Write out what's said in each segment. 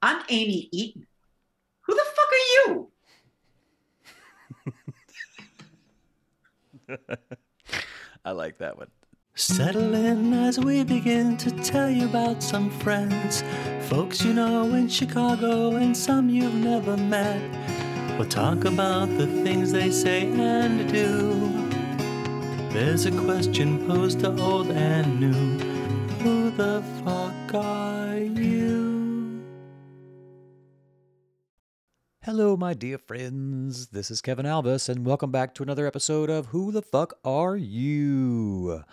I'm Amy Eaton. Who the fuck are you? I like that one. Settle in as we begin to tell you about some friends, folks you know in Chicago and some you've never met. We'll talk about the things they say and do. There's a question posed to old and new. Who the fuck are you? Hello, my dear friends. This is Kevin Albus, and welcome back to another episode of Who the Fuck Are You?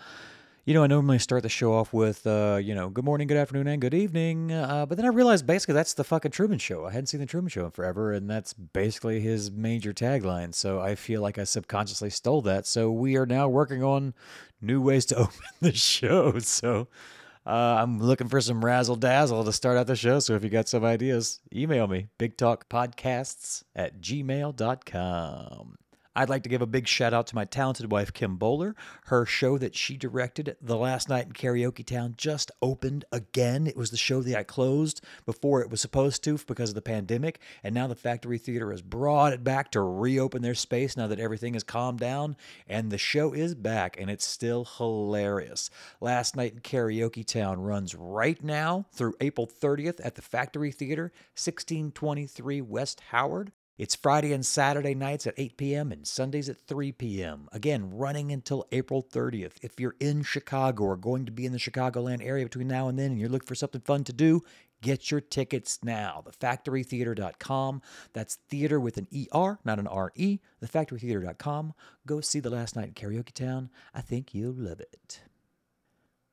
You know, I normally start the show off with, uh, you know, good morning, good afternoon, and good evening. Uh, but then I realized basically that's the fucking Truman Show. I hadn't seen the Truman Show in forever, and that's basically his major tagline. So I feel like I subconsciously stole that. So we are now working on new ways to open the show. So uh, I'm looking for some razzle dazzle to start out the show. So if you got some ideas, email me bigtalkpodcasts at gmail.com. I'd like to give a big shout out to my talented wife, Kim Bowler. Her show that she directed, The Last Night in Karaoke Town, just opened again. It was the show that I closed before it was supposed to because of the pandemic. And now the Factory Theater has brought it back to reopen their space now that everything has calmed down. And the show is back and it's still hilarious. Last Night in Karaoke Town runs right now through April 30th at the Factory Theater, 1623 West Howard. It's Friday and Saturday nights at 8 p.m. and Sundays at 3 p.m. Again, running until April 30th. If you're in Chicago or going to be in the Chicagoland area between now and then and you're looking for something fun to do, get your tickets now. Thefactorytheater.com. That's theater with an ER, not an RE. Thefactorytheater.com. Go see the last night in Karaoke Town. I think you'll love it.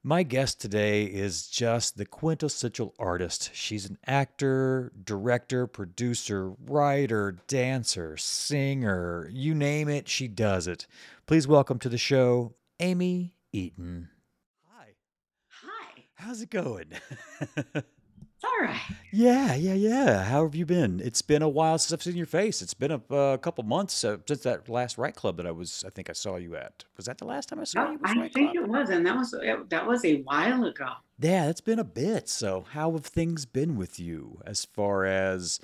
My guest today is just the quintessential artist. She's an actor, director, producer, writer, dancer, singer, you name it, she does it. Please welcome to the show, Amy Eaton. Hi. Hi. How's it going? All right. yeah, yeah, yeah. How have you been? It's been a while since I've seen your face. It's been a uh, couple months uh, since that last Write Club that I was, I think I saw you at. Was that the last time I saw Oh, you? Was I Right think Club? it was, and that was that was a while ago. Yeah, it's been a bit. So, how have things been with you as far as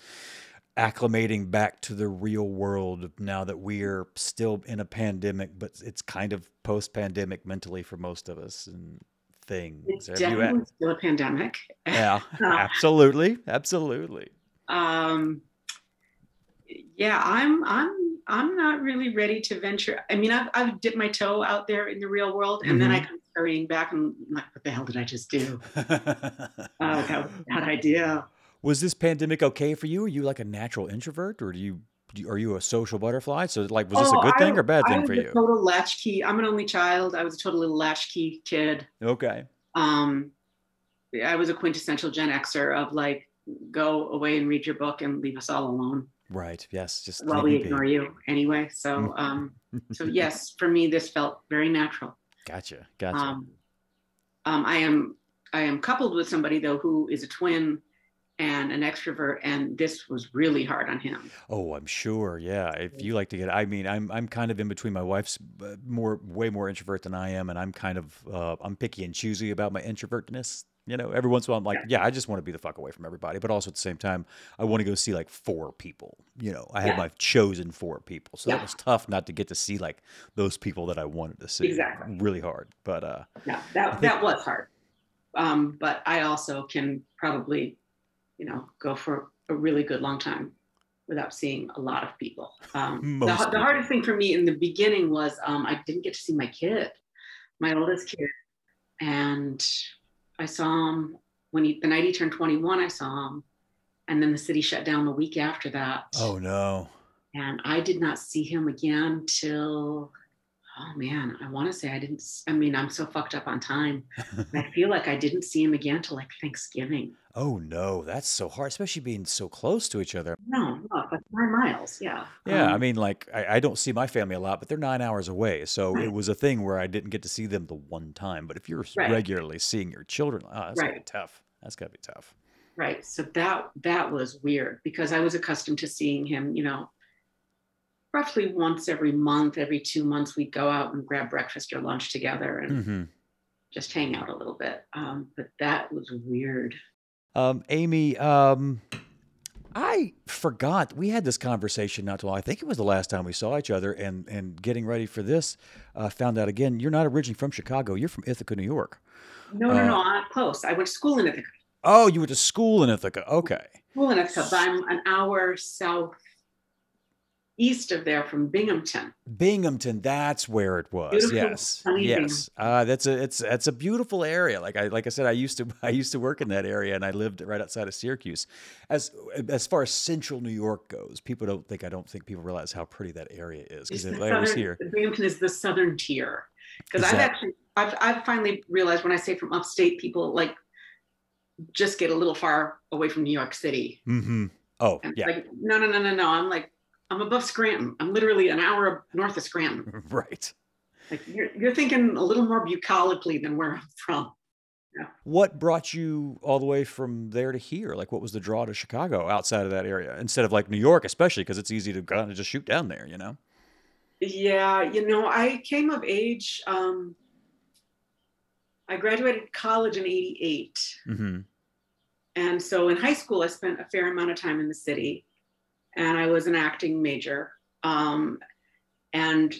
acclimating back to the real world now that we're still in a pandemic, but it's kind of post pandemic mentally for most of us and things? It's Have definitely still a pandemic. yeah, absolutely. Absolutely. um, yeah, I'm I'm I'm not really ready to venture. I mean, I've I've dipped my toe out there in the real world, and then I Mhm. come scurrying back, and I'm like, what the hell did I just do? Oh, that was a bad idea. Was this pandemic okay for you? Are you like a natural introvert or do you- are you a social butterfly? So, like, was this Oh, a good I- thing or bad I thing for you? Total latchkey. I'm an only child. I was a total little latchkey kid. Okay. um I was a quintessential Gen Xer of like go away and read your book and leave us all alone Right. Yes. Just while we be. ignore you anyway. So Mm. um so yes, for me this felt very natural. Gotcha. Gotcha. Um um I am I am coupled with somebody though who is a twin and an extrovert and this was really hard on him. Oh, I'm sure. Yeah. If you like to get, I mean, I'm I'm kind of in between. My wife's uh, more, way more introvert than I am, and I'm kind of uh, I'm picky and choosy about my introvertness. You know, every once in a while, I'm like, yeah, I just want to be the fuck away from everybody, but also at the same time, I want to go see like four people. You know, I had Yeah. my chosen four people, so that was tough not to get to see like those people that I wanted to see. Exactly. Really hard, but uh, Yeah, that that was hard. Um, but I also can probably, you know, go for a really good long time without seeing a lot of people. Um, the, the people. hardest thing for me in the beginning was um, I didn't get to see my kid, my oldest kid, and I saw him when he the night he turned 21. I saw him, and then the city shut down the week after that. oh no, and I did not see him again till oh man, I want to say I didn't. I mean, I'm so fucked up on time. I feel like I didn't see him again till like Thanksgiving. oh no, that's so hard, especially being so close to each other. No, no, that's nine miles. Yeah. Yeah, I Um, mean, like I, I don't see my family a lot, but they're nine hours away, so it was a thing where I didn't get to see them the one time. But if you're Right. regularly seeing your children, oh, that's gotta be Right. tough. That's gotta be tough. right. So that that was weird because I was accustomed to seeing him. You know, roughly once every month, every two months, we'd go out and grab breakfast or lunch together and hmm just hang out a little bit. Um, but that was weird. Um, Amy, um, I forgot we had this conversation not too long. I think it was the last time we saw each other, and and getting ready for this, uh, found out again you're not originally from Chicago. You're from Ithaca, New York. No, no, Uh, no. I'm close. I went to school in Ithaca. Oh, you went to school in Ithaca. Okay. School in Ithaca, but I'm an hour south east of there from Binghamton. Binghamton, that's where it was. Beautiful, yes, yes. Uh, that's a it's it's a beautiful area. Like I like I said, I used to I used to work in that area, and I lived right outside of Syracuse. As as far as Central New York goes, people don't think I don't think people realize how pretty that area is because I was here. Binghamton is the southern tier. Because I've that- actually, I've, I've finally realized when I say from upstate, people like just get a little far away from New York City. Mm-hmm. Oh And yeah, like, no, no, no, no, no. I'm like, I'm above Scranton. I'm literally an hour north of Scranton. right. Like you're, you're thinking a little more bucolically than where I'm from. Yeah. What brought you all the way from there to here? Like, what was the draw to Chicago outside of that area instead of like New York, especially because it's easy to kind of just shoot down there, you know? Yeah, you know, I came of age. Um, I graduated college in 88. Mm-hmm. And so in high school, I spent a fair amount of time in the city and I was an acting major. Um, and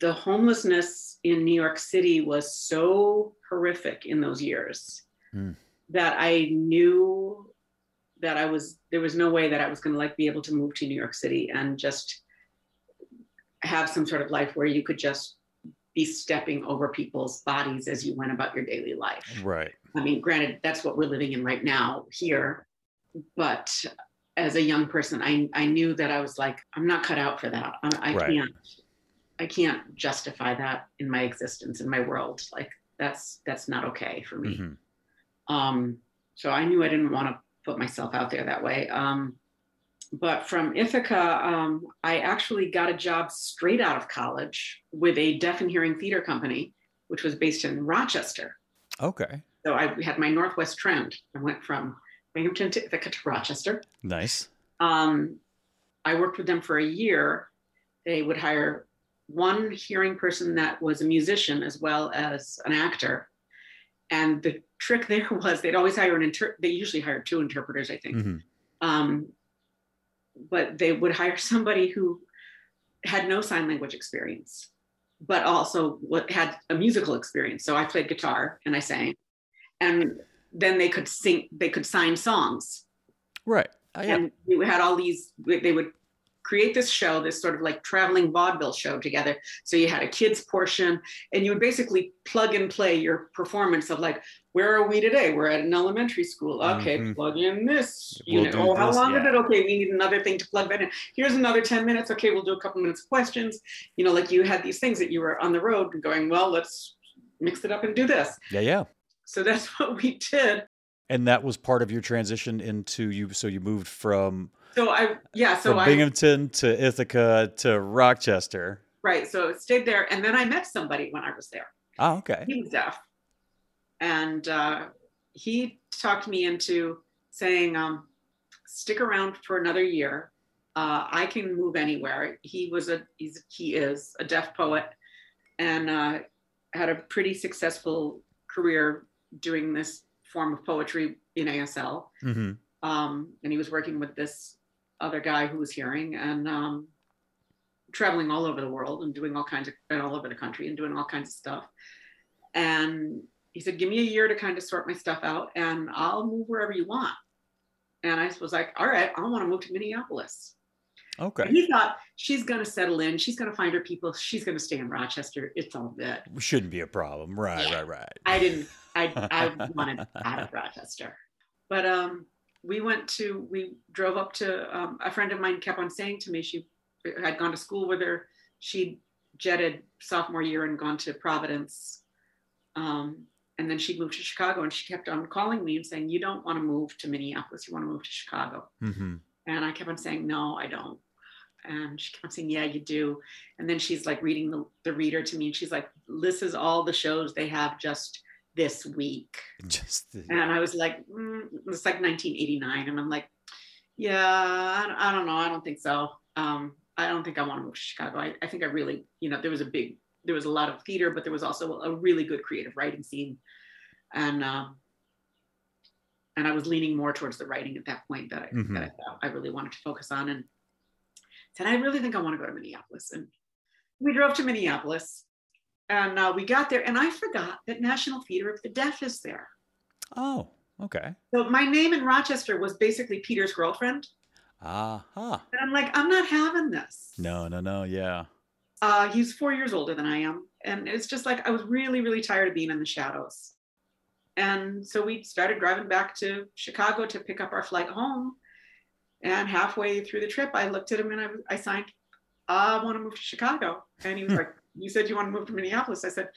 the homelessness in New York City was so horrific in those years Hmm. that I knew that I was, there was no way that I was going to like be able to move to New York City and just have some sort of life where you could just be stepping over people's bodies as you went about your daily life. Right. I mean, granted, that's what we're living in right now here. But as a young person, I, I knew that I was like, I'm not cut out for that. I, I Right. can't, I can't justify that in my existence, in my world. Like that's, that's not okay for me. Mhm. Um, so I knew I didn't want to put myself out there that way. Um, but from Ithaca, um, I actually got a job straight out of college with a deaf and hearing theater company, which was based in Rochester. Okay. So I had my Northwest trend. I went from Binghamton to Ithaca to Rochester. Nice. Um, I worked with them for a year. They would hire one hearing person that was a musician as well as an actor. And the trick there was they'd always hire an inter. They usually hired two interpreters, I think. hmm Um, but they would hire somebody who had no sign language experience, but also what had a musical experience. So I played guitar and I sang, and then they could sing. They could sign songs, Right. Yeah. and we had all these. They would create this show, this sort of like traveling vaudeville show together. So you had a kids portion, and you would basically plug and play your performance of like, where are we today? We're at an elementary school. Okay, Mhm. plug in this We'll unit. do oh, how this, long is it? Okay, we need another thing to plug that in. Here's another 10 minutes. Okay, we'll do a couple minutes of questions. You know, like you had these things that you were on the road going, well, let's mix it up and do this. Yeah. Yeah. So that's what we did. And that was part of your transition into you. So you moved from So I, yeah, so I, Binghamton to Ithaca to Rochester. right. So I stayed there. And then I met somebody when I was there. Oh, okay. he was deaf and uh, he talked me into saying um, stick around for another year uh, i can move anywhere he was a he's, he is a deaf poet and uh, had a pretty successful career doing this form of poetry in asl hmm um, and he was working with this other guy who was hearing and um, traveling all over the world and doing all kinds of and all over the country and doing all kinds of stuff and he said give me a year to kind of sort my stuff out and i'll move wherever you want and i was like all right i want to move to minneapolis Okay. and he thought she's going to settle in she's going to find her people she's going to stay in rochester it's all good Shouldn't be a problem. Right. Yeah. Right. Right. I didn't. I I wanted out of Rochester, but um, we went to. We drove up to. Um, a friend of mine kept on saying to me she had gone to school with her. She jetted sophomore year and gone to Providence, um, and then she moved to Chicago. And she kept on calling me and saying, "You don't want to move to Minneapolis. You want to move to Chicago." hmm And I kept on saying, no, I don't. And she kept on saying, yeah, you do. And then she's like reading the, the reader to me and she's like, this is all the shows they have just this week. Just the, And I was like, mm, it's like 1989. And I'm like, yeah, I, don't- I don't know. I don't think so. Um, I don't think I want to move to Chicago. I, I think I really, you know, there was a big, there was a lot of theater, but there was also a really good creative writing scene. And um, and I was leaning more towards the writing at that point that I, Mhm. that I thought I really wanted to focus on. And said, I really think I want to go to Minneapolis. And we drove to Minneapolis and uh, we got there and I forgot that National Theater of the Deaf is there. Oh, okay. So my name in Rochester was basically Peter's girlfriend. Aha. And I'm like, I'm not having this. No, no, no. Yeah. Uh, he's four years older than I am. And it's just like, I was really, really tired of being in the shadows. And so we started driving back to Chicago to pick up our flight home. And halfway through the trip, I looked at him and I, I signed, I want to move to Chicago. And he was like, You said you want to move to Minneapolis. I said,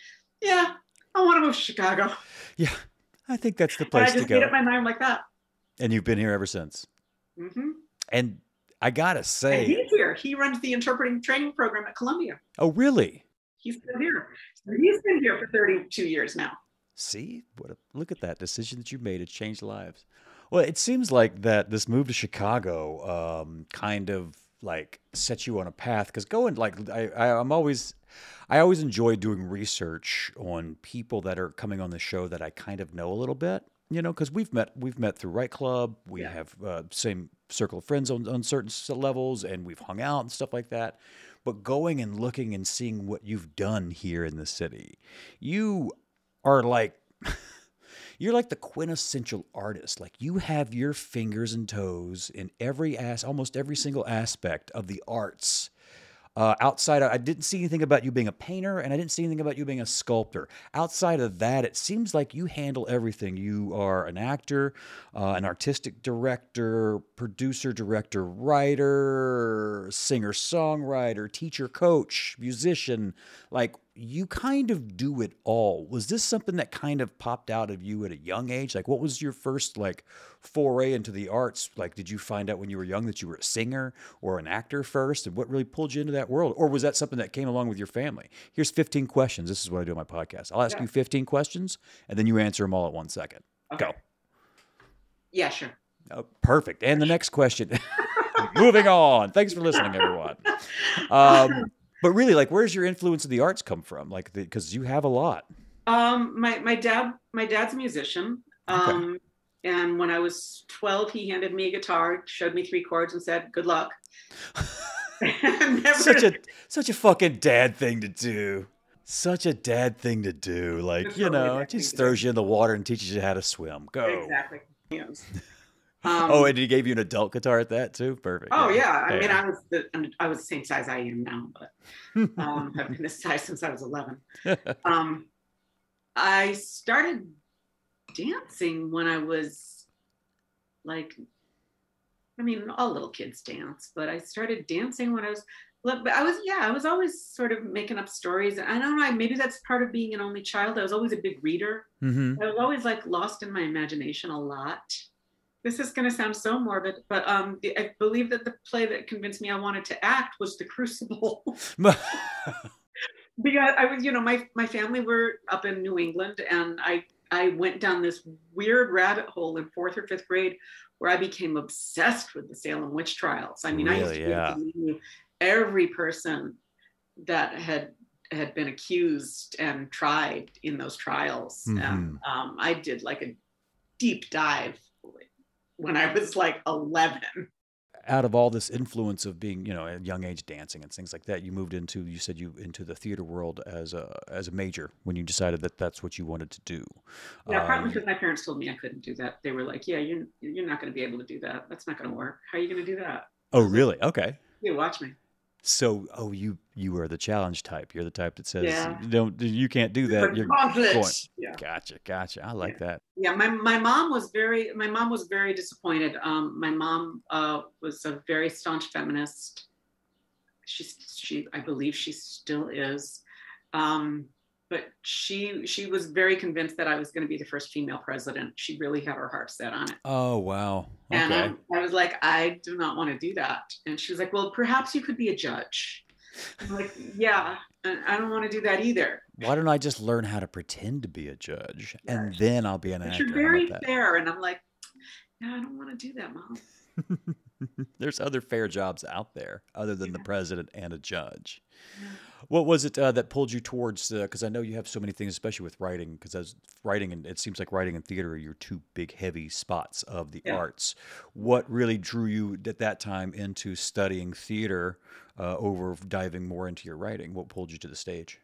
Yeah, I want to move to Chicago. Yeah. I think that's the And I place to just made up my mind like that. And you've been here ever since. hmm And I gotta And say, he's here. He runs the interpreting training program at Columbia. oh, really? He's been here. So he's been here for 32 years now. See, what a, look at that decision that you made It changed lives. Well, it seems like that this move to Chicago um, kind of like set you on a path because going like I, I I'm always I always enjoy doing research on people that are coming on the show that I kind of know a little bit. You know, because we've met we've met through Write Club. We Yeah. have uh, same circle of friends on, on certain levels, and we've hung out and stuff like that. But going and looking and seeing what you've done here in the city, you are like you're like the quintessential artist. Like you have your fingers and toes in every ass almost every single aspect of the arts. Uh, outside i didn't see anything about you being a painter and i didn't see anything about you being a sculptor. Outside of that it seems like you handle everything. You are an actor uh, an artistic director producer director writer singer songwriter teacher coach musician. Like you kind of do it all. Was this something that kind of popped out of you at a young age? Like, what was your first like foray into the arts? Like, did you find out when you were young that you were a singer or an actor first, and what really pulled you into that world? Or was that something that came along with your family? Here's 15 questions. This is what I do on my podcast. I'll ask Yeah. you 15 questions, and then you answer them all at one second. Go. Yeah, sure. Oh, perfect. And the next question. Moving on. Thanks for listening, everyone. Um, but really, like, where's your influence of the arts come from? Like, because you have a lot. Um, my my dad my dad's a musician. Okay. Um, and when I was 12, he handed me a guitar, showed me three chords, and said, "Good luck." Never- such a such a fucking dad thing to do. Such a dad thing to do. Like, you know, it just thing to do. throws you in the water and teaches you how to swim. Go. exactly. Um, oh, and he gave you an adult guitar at that too? Perfect. oh yeah. I mean, I was the I was the same size I am now, but um, I've been this size since I was 11. Um, I started dancing when I was like, I mean, all little kids dance, but I started dancing when I was. But I was, yeah, I was always sort of making up stories. I don't know, maybe that's part of being an only child. I was always a big reader. hmm I was always like lost in my imagination a lot. This is going to sound so morbid, but um, the, I believe that the play that convinced me I wanted to act was The Crucible. because I was, you know, my my family were up in New England, and I I went down this weird rabbit hole in fourth or fifth grade where I became obsessed with the Salem witch trials. I mean, I used to Really? be Yeah. every person that had had been accused and tried in those trials, and Mm-hmm. um, I did like a deep dive when I was like eleven. Out of all this influence of being, you know, at young age dancing and things like that, you moved into. You said you into the theater world as a as a major when you decided that that's what you wanted to do. Yeah, partly Um, because my parents told me I couldn't do that. They were like, "Yeah, you're you're not going to be able to do that. That's not going to work. How are you going to do that? oh, really? Okay. You watch me." So, oh, you you are the challenge type. You're the type that says, Yeah. Don't, you can't do that." You're going. Yeah, Gotcha, gotcha. I like that. yeah. My my mom was very my mom was very disappointed. Um, my mom uh, was a very staunch feminist. She's she I believe she still is. Um, but she she was very convinced that I was going to be the first female president. She really had her heart set on it. Oh, wow. And Okay. um, I was like, I do not want to do that. And she was like, Well, perhaps you could be a judge. I'm like, Yeah, I don't want to do that either. Why don't I just learn how to pretend to be a judge and then I'll be an But actor? you're very fair. And I'm like, Yeah, I don't want to do that, mom. There's other fair jobs out there other than the president and a judge. What was it uh, that pulled you towards? Because I know you have so many things, especially with writing. Because as writing, and it seems like writing and theater are your two big, heavy spots of the Yeah. arts. What really drew you at that time into studying theater uh, over diving more into your writing? What pulled you to the stage?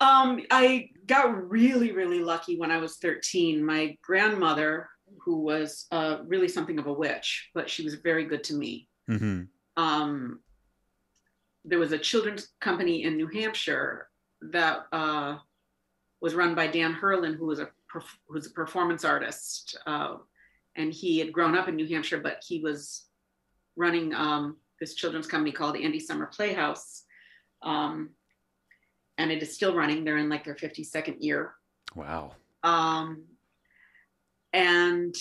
Um, I got really, really lucky when I was 13. My grandmother, who was uh, really something of a witch, but she was very good to me. Mm-hmm. Um, there was a children's company in New Hampshire that uh, was run by Dan Hurlin, who was a perf- who was a performance artist, uh, and he had grown up in New Hampshire, but he was running um, this children's company called Andy Summer Playhouse, um, and it is still running. They're in like their 52nd year, Wow. um, and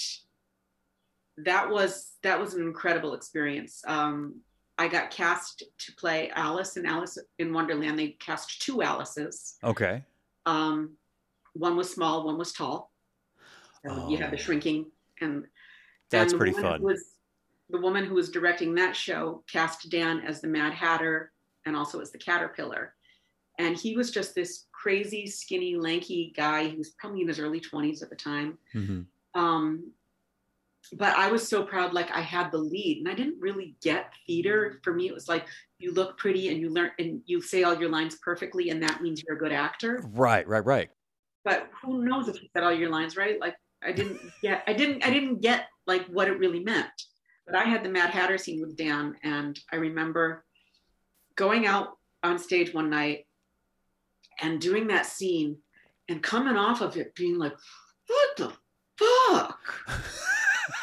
that was that was an incredible experience. Um, I got cast to play Alice in Alice in Wonderland. They cast two Alices. Okay. Um, one was small, one was tall. So you have the Oh. shrinking, and That's and pretty fun. Was the woman who was directing that show cast Dan as the Mad Hatter and also as the Caterpillar, and he was just this crazy, skinny, lanky guy. He was probably in his early twenties at the time. hmm Um, but I was so proud, like I had the lead, and I didn't really get theater. For me, it was like you look pretty and you learn and you say all your lines perfectly, and that means you're a good actor. Right. Right. Right. But who knows if you said all your lines right? Like I didn't get, I didn't, I didn't get like what it really meant. But I had the Mad Hatter scene with Dan, and I remember going out on stage one night and doing that scene and coming off of it being like, what the fuck?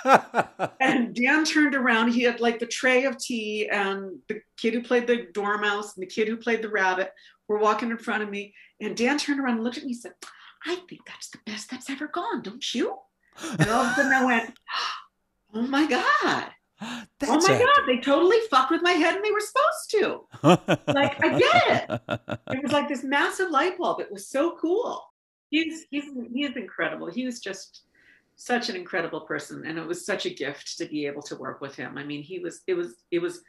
And Dan turned around. He had like the tray of tea, and the kid who played the dormouse and the kid who played the rabbit were walking in front of me. And Dan turned around and looked at me and said, I think that's the best that's ever gone, don't you? And all of a sudden I went, Oh my God. That's oh my acting. God. They totally fucked with my head and they were supposed to. Like, I get it. It was like this massive light bulb. It was so cool. He's he's he is incredible. He was just such an incredible person, and it was such a gift to be able to work with him. I mean, he was it was it was.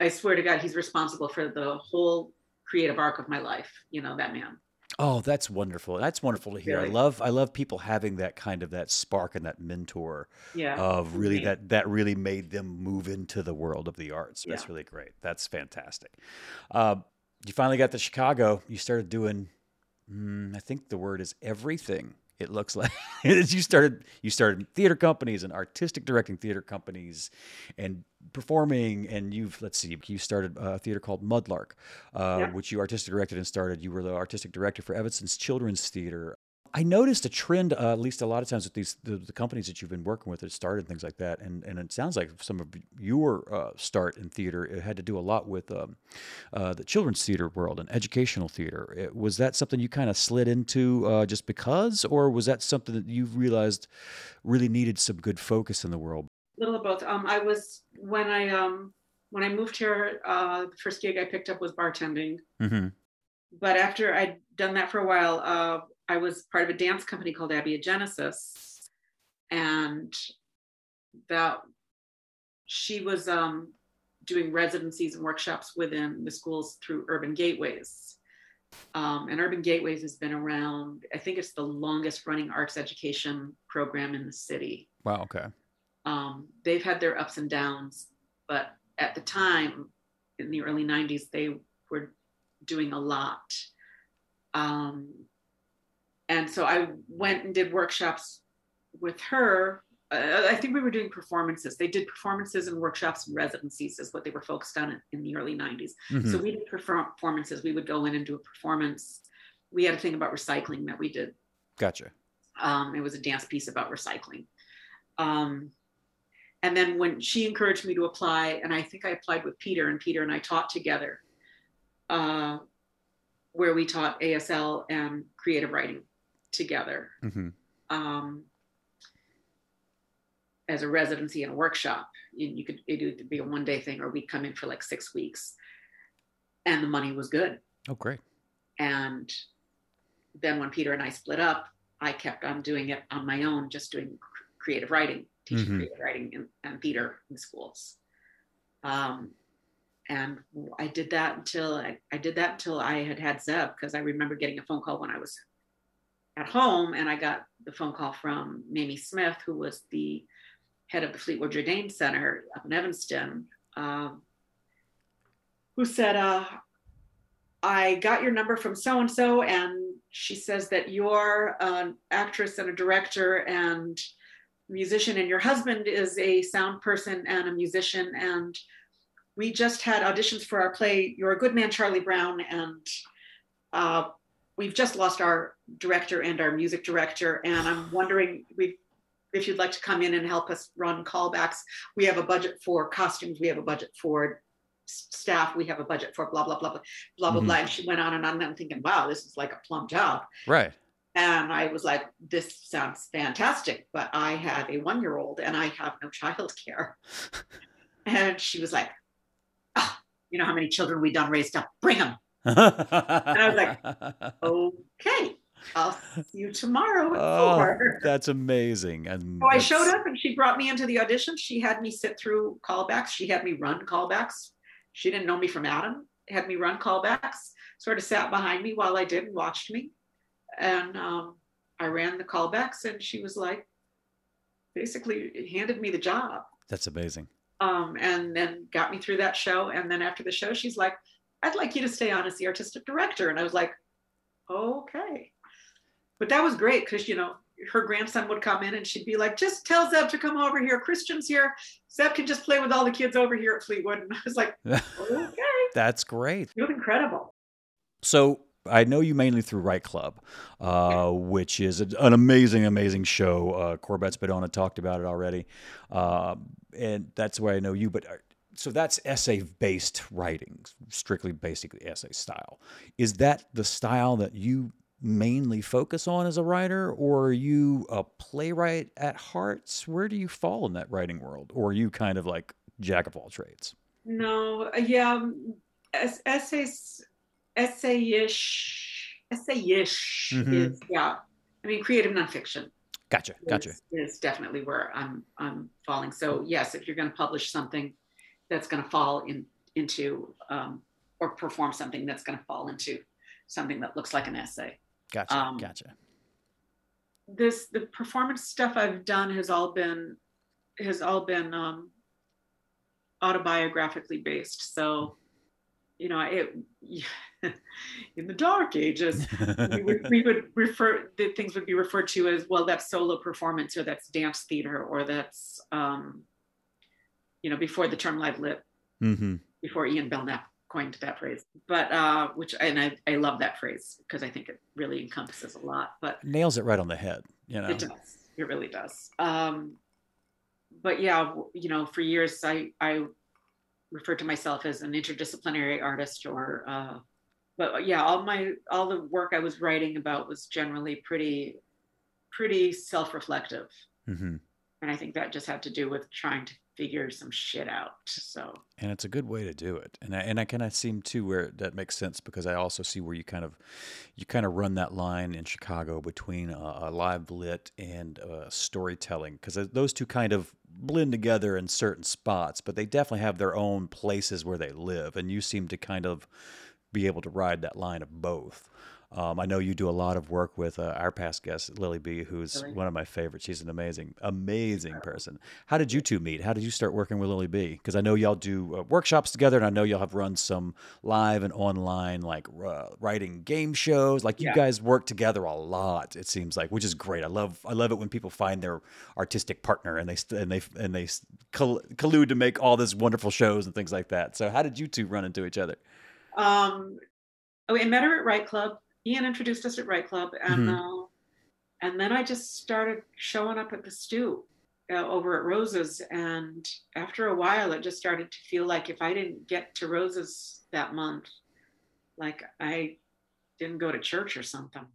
I swear to God, he's responsible for the whole creative arc of my life. You know that man. Oh, that's wonderful. That's wonderful to hear. I love I love people having that kind of that spark and that mentor Yeah. of really Mhm. that that really made them move into the world of the arts. That's Yeah. really great. That's fantastic. Uh, you finally got to Chicago. You started doing mm, I think the word is everything. It looks like you started you started theater companies and artistic directing theater companies and performing and you've let's see you started a theater called Mudlark uh, Yeah. which you artistic directed and started you were the artistic director for Evanston's Children's Theater I noticed a trend, uh, at least a lot of times with these the, the companies that you've been working with that started things like that, and and it sounds like some of your uh, start in theater it had to do a lot with um, uh, the children's theater world and educational theater. It- was that something you kind of slid into uh, just because, or was that something that you realized really needed some good focus in the world? little of both. Um, I was when I um when I moved here, uh, the first gig I picked up was bartending. Mm-hmm. But after I'd done that for a while, uh, I was part of a dance company called Abiogenesis, and that she was um, doing residencies and workshops within the schools through Urban Gateways. Um, and Urban Gateways has been around. I think it's the longest running arts education program in the city. Wow. Okay. Um, they've had their ups and downs, but at the time, in the early 90s, they were doing a lot. Um, and so I went and did workshops with her. Uh, I think we were doing performances. They did performances and workshops and residencies, is what they were focused on in, in the early 90s. Mhm. So we did perform- performances. We would go in and do a performance. We had a thing about recycling that we did gotcha. um, it was a dance piece about recycling. Um, and then when she encouraged me to apply, and I think I applied with Peter, and Peter and I taught together, uh, where we taught ASL and creative writing together hmm um, as a residency and a workshop. You, you could it would be a one day thing, or we'd come in for like six weeks, and the money was good. Oh, great. And then when Peter and I split up, I kept on doing it on my own, just doing creative writing, teaching Mhm. creative writing and, and theater in schools. Um, and I did that until I, I did that until I had had Zeb because I remember getting a phone call when I was at home and I got the phone call from Mamie Smith, who was the head of the Fleetwood Jourdain Center up in Evanston, um, who said, uh, I got your number from so and so, and she says that you're an actress and a director and musician, and your husband is a sound person and a musician. And we just had auditions for our play, You're a Good Man, Charlie Brown, and uh, we've just lost our director and our music director. And I'm wondering we if you'd like to come in and help us run callbacks. We have a budget for costumes, we have a budget for staff we have a budget for blah blah blah blah blah blah Mhm. blah and she went on and on and I'm thinking wow this is like a plum job Right. and I was like this sounds fantastic but I have a one year old and I have no child care and she was like ah, you know how many children we done raised up bring them I was like, okay I'll see you tomorrow at oh, four that's amazing. And So I showed up and she brought me into the audition. She had me sit through callbacks. She had me run callbacks. She didn't know me from Adam, had me run callbacks, sort of sat behind me while I did and watched me. And um, I ran the callbacks and she was like, basically handed me the job That's amazing. um, and then got me through that show. And then after the show, she's like, I'd like you to stay on as the artistic director. And I was like, okay. But that was great because, you know, her grandson would come in and she'd be like, just tell Zeb to come over here. Christian's here. Zeb can just play with all the kids over here at Fleetwood. And I was like, okay. That's great. It was incredible. So I know you mainly through Write Club, uh, which is an amazing, amazing show. Uh, Corbett Spadona talked about it already, um, and that's where I know you. But uh, so that's essay-based writing, strictly, basically essay style. Is that the style that you mainly focus on as a writer, or are you a playwright at heart? Where do you fall in that writing world, or are you kind of like jack of all trades? No, yeah, um, es- essays, essayish, essayish Mhm. is, yeah. I mean, creative nonfiction. Gotcha, gotcha. is, is definitely where I'm I'm falling. So yes, if you're going to publish something that's going to fall in into um, or perform something that's going to fall into something that looks like an essay. Gotcha, Um, gotcha. This the performance stuff I've done has all been has all been um, autobiographically based. So you know it in the dark ages we would, we would refer the things would be referred to as well that's solo performance or that's dance theater or that's um, you know before the term live lit mm-hmm. before ian belknap coined that phrase. But uh, which and I, I love that phrase because i think it really encompasses a lot but nails it right on the head. You know, it does. It really does. Um, but yeah you know for years i i referred to myself as an interdisciplinary artist or uh, but yeah all my all the work i was writing about was generally pretty pretty self-reflective. Hmm and i think that just had to do with trying to figure some shit out so and it's a good way to do it. And I, and I kind of seem too where that makes sense because I also see where you kind of you kind of run that line in Chicago between a, a live lit and uh, storytelling because those two kind of blend together in certain spots, but they definitely have their own places where they live. And you seem to kind of be able to ride that line of both. Um, I know you do a lot of work with uh, our past guest, Lily Be, who's one of my favorites. She's an amazing, amazing person. How did you two meet? How did you start working with Lily Be? Because I know y'all do uh, workshops together, and I know y'all have run some live and online, like uh, writing game shows. Like you Yeah. guys work together a lot. It seems like, which is great. I love, I love it when people find their artistic partner and they st- and they and they coll- collude to make all this wonderful shows and things like that. So, how did you two run into each other? um oh, I met her at Write Club. Ian introduced us at Write Club, and Mhm. uh, and then I just started showing up at the stew uh, over at Rose's, and after a while, it just started to feel like if I didn't get to Rose's that month, like I didn't go to church or something.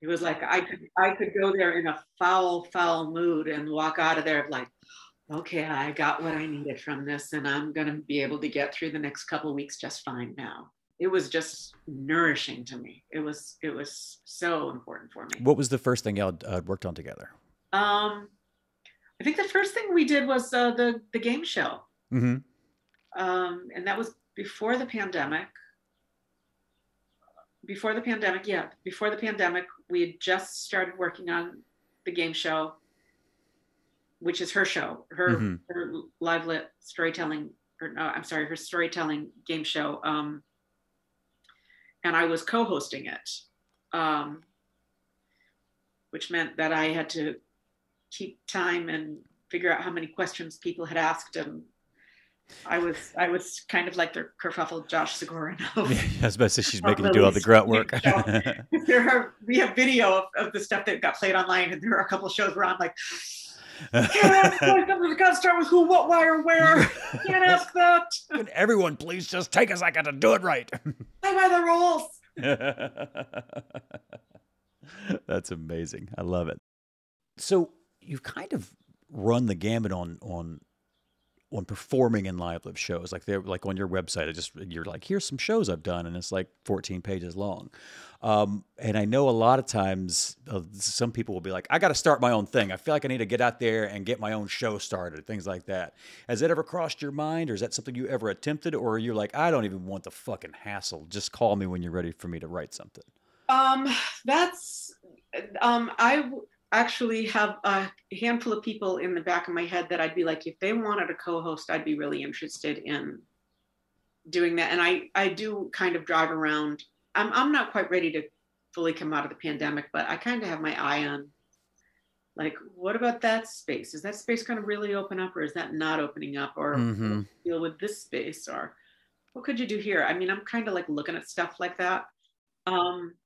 It was like I could I could go there in a foul foul mood and walk out of there like, okay, I got what I needed from this, and I'm gonna be able to get through the next couple of weeks just fine now it was just nourishing to me. It was it was so important for me. What was the first thing y'all uh, worked on together? Um, I think the first thing we did was uh, the the game show, Mm-hmm. um, and that was before the pandemic, before the pandemic, yeah, before the pandemic, we had just started working on the game show, which is her show, her, Mhm. her live lit storytelling, or no, I'm sorry, her storytelling game show. Um, and I was co-hosting it, um, which meant that I had to keep time and figure out how many questions people had asked and I was I was kind of like the kerfuffle Josh Segura of Yeah, I was about to say she's making you do all the grunt work. there are we have video of, of the stuff that got played online and there are a couple of shows where I'm like can't ask that. gotta start with who, what, why, or where. Can't ask that. Can everyone please just take a second to do it right? Play by the rules. That's amazing. I love it. So you've kind of run the gambit on on on performing in live live shows. Like they're like on your website, it just you're like, here's some shows I've done, and it's like 14 pages long. Um, and I know a lot of times uh, some people will be like, I got to start my own thing. I feel like I need to get out there and get my own show started, things like that. Has that ever crossed your mind, or is that something you ever attempted, or you're like, I don't even want the fucking hassle. Just call me when you're ready for me to write something. Um, that's um, I w- actually have a handful of people in the back of my head that I'd be like, if they wanted a co-host, I'd be really interested in doing that. And I I do kind of drive around. I'm I'm not quite ready to fully come out of the pandemic, but I kind of have my eye on like what about that space? Is that space going to really open up, or is that not opening up, or Mhm. deal with this space, or what could you do here? I mean, I'm kind of like looking at stuff like that. Um,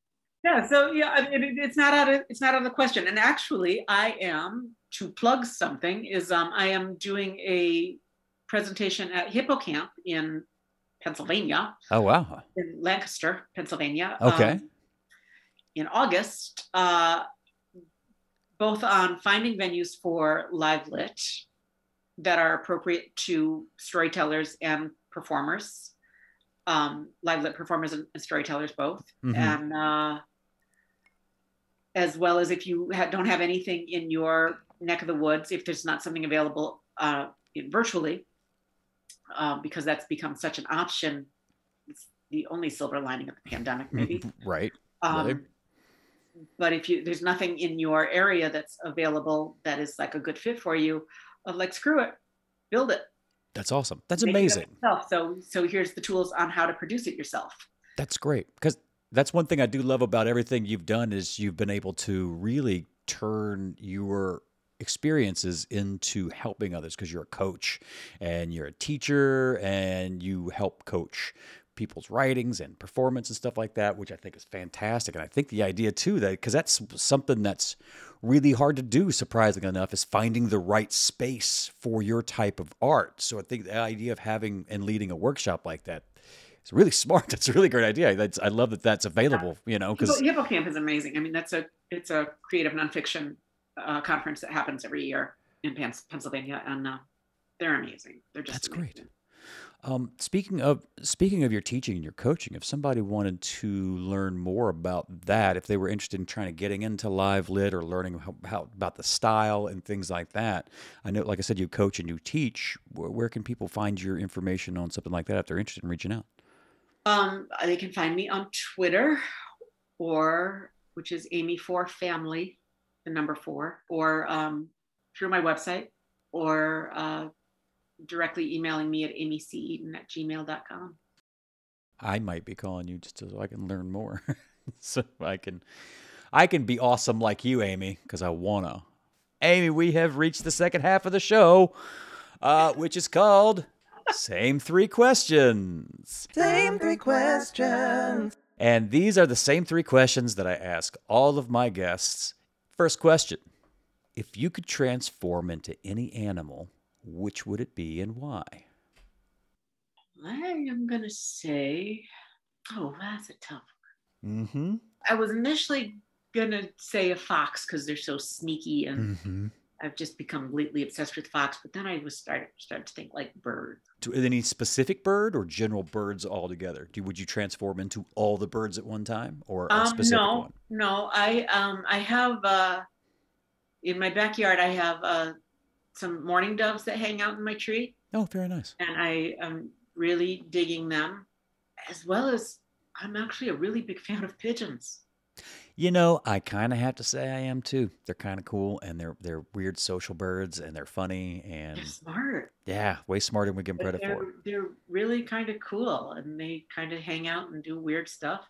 yeah, so yeah, I mean, it, it's not out of it's not out of the question. And actually, I am to plug something is um, I am doing a presentation at Hippocamp in Pennsylvania, Oh wow. in Lancaster, Pennsylvania. Okay. um, in August, uh, both on finding venues for live lit that are appropriate to storytellers and performers, um, live lit performers and, storytellers both, Mhm. and uh, as well as if you ha- don't have anything in your neck of the woods, if there's not something available uh, in virtually, um, because that's become such an option. It's the only silver lining of the pandemic, maybe. right. Um, Right. But if you there's nothing in your area that's available that is like a good fit for you, uh, like screw it, build it. That's awesome. That's Make amazing. So so here's the tools on how to produce it yourself. That's great because that's one thing I do love about everything you've done is you've been able to really turn your experiences into helping others because you're a coach and you're a teacher and you help coach people's writings and performance and stuff like that which i think is fantastic. And i think the idea too that because that's something that's really hard to do surprisingly enough is finding the right space for your type of art. So i think the idea of having and leading a workshop like that it's really smart. That's a really great idea. That's I love that that's available. You know, because Hippo, Hippocamp is amazing. I mean, that's a it's a creative nonfiction uh, conference that happens every year in Pennsylvania, and uh, they're amazing. They're just that's amazing. great. Um, speaking of speaking of your teaching and your coaching, if somebody wanted to learn more about that, if they were interested in trying to getting into live lit or learning how, how about the style and things like that, I know, like I said, you coach and you teach. Where, where can people find your information on something like that if they're interested in reaching out? Um, they can find me on Twitter, or which is Amy Four Family, the number four, or um, through my website, or uh, directly emailing me at amyceaton at gmail.com. I might be calling you just so I can learn more, so I can, I can be awesome like you, Amy, because I wanna. Amy, we have reached the second half of the show, uh, which is called "Same Three Questions." Same three questions. And these are the same three questions that I ask all of my guests. First question If you could transform into any animal, which would it be and why? I am gonna say, oh, that's a tough. One. Mm hmm. I was initially gonna say a fox because they're so sneaky and Mm hmm. I've just become completely obsessed with fox. But then I was started started to think like bird. To any specific bird or general birds altogether? Do would you transform into all the birds at one time or a Um, specific no, one? no. I um I have uh in my backyard I have uh some mourning doves that hang out in my tree, Oh, very nice. and I am really digging them, as well as I'm actually a really big fan of pigeons. You know, I kind of have to say I am too. They're kind of cool, and they're they're weird social birds, and they're funny, and They're smart. yeah, way smarter than we give them but credit they're, for. they're really kind of cool and they kind of hang out and do weird stuff.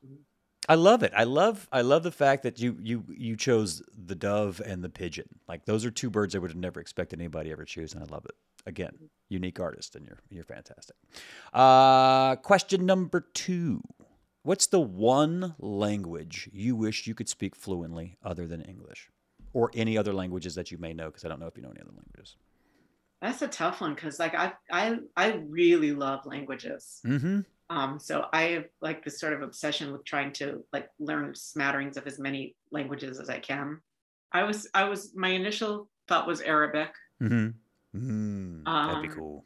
I love it. I love I love the fact that you you you chose the dove and the pigeon. Like those are two birds I would have never expected anybody ever choose, and I love it. Again, unique artist, and you're you're fantastic. Uh, question number two: What's the one language you wish you could speak fluently other than English, or any other languages that you may know? Because I don't know if you know any other languages. That's a tough one because like I I I really love languages. Mm-hmm. Um, so I have like this sort of obsession with trying to like learn smatterings of as many languages as I can. I was I was my initial thought was Arabic, Mm-hmm. Mm, that'd be Um, cool.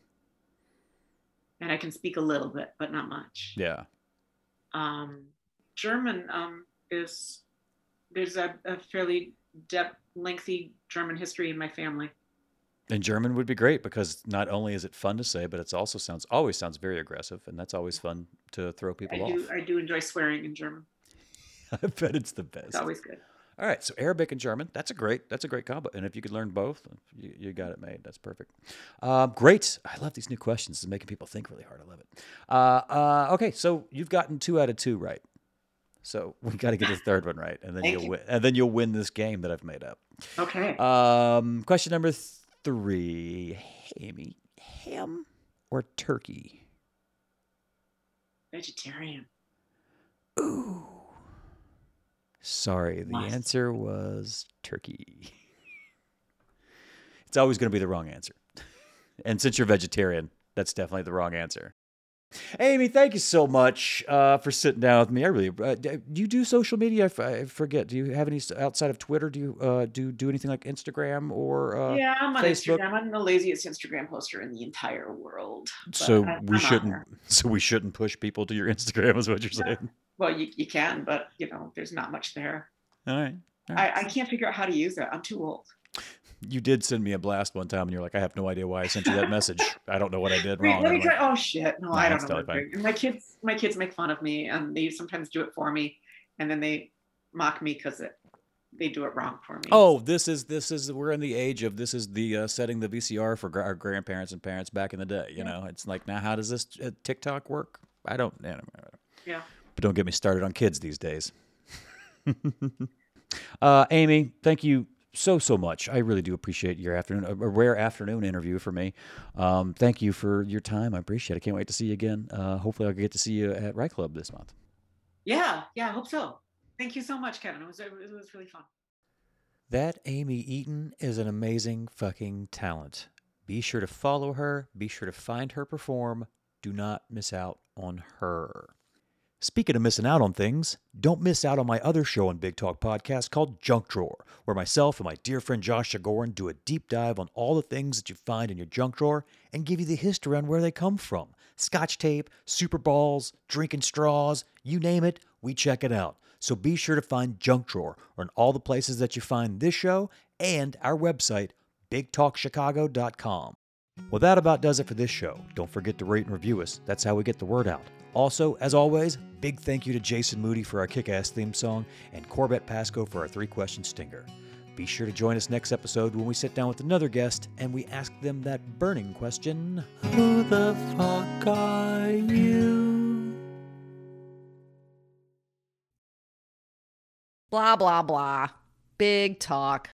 and I can speak a little bit, but not much. Yeah. Um, German um, is there's a, a fairly depth, lengthy German history in my family. And German would be great because not only is it fun to say, but it also sounds always sounds very aggressive, and that's always fun to throw I people do off. I do enjoy swearing in German. I bet it's the best. It's always good. All right, so Arabic and German, that's a great that's a great combo. And if you could learn both, you, you got it made. That's perfect. Um, great. I love these new questions. It's making people think really hard. I love it. Uh, uh, okay, so you've gotten two out of two right. So we got to get the third one right, and then Thank you'll you. win. And then you'll win this game that I've made up. Okay. Um, question number three: Hammy, ham or turkey? Vegetarian. Ooh. Sorry, the Nice. answer was turkey. It's always going to be the wrong answer. And since you're vegetarian, that's definitely the wrong answer. Amy, thank you so much uh, for sitting down with me. I really uh, do you do social media? I f- I forget. Do you have any outside of Twitter? Do you uh, do do anything like Instagram or? Uh, yeah, I'm on Facebook. Instagram. I'm the laziest Instagram poster in the entire world. So I- I'm we shouldn't. So we shouldn't push people to your Instagram, is what you're Yeah. saying. Well, you, you can, but you know, there's not much there. All right. all right. I, I can't figure out how to use it. I'm too old. You did send me a blast one time, and you're like, "I have no idea why I sent you that message. I don't know what I did Wait, wrong." let me like, try. Oh shit! No, No, I don't know. what I'm doing. My kids, my kids make fun of me, and they sometimes do it for me, and then they mock me because it, they do it wrong for me. Oh, this is this is we're in the age of this is the uh, setting the VCR for our grandparents and parents back in the day. You Yeah. know, it's like now how does this uh, TikTok work? I don't. I don't yeah. but don't get me started on kids these days. uh, Amy, thank you so so much. I really do appreciate your afternoon, a, a rare afternoon interview for me. Um, thank you for your time. I appreciate it. I can't wait to see you again. Uh, hopefully, I'll get to see you at Write Club this month. Yeah, yeah, I hope so. Thank you so much, Kevin. It was it was really fun. That Amy Eaton is an amazing fucking talent. Be sure to follow her. Be sure to find her perform. Do not miss out on her. Speaking of missing out on things, don't miss out on my other show on Big Talk Podcast called Junk Drawer, where myself and my dear friend Josh Shagoran do a deep dive on all the things that you find in your junk drawer and give you the history on where they come from. Scotch tape, super balls, drinking straws, you name it, we check it out. So be sure to find Junk Drawer on all the places that you find this show and our website, bigtalkchicago.com. Well, that about does it for this show. Don't forget to rate and review us. That's how we get the word out. Also, as always, big thank you to Jason Moody for our kick ass theme song and Corbett Pasco for our three question stinger. Be sure to join us next episode when we sit down with another guest and we ask them that burning question Who the fuck are you? Blah, blah, blah. Big talk.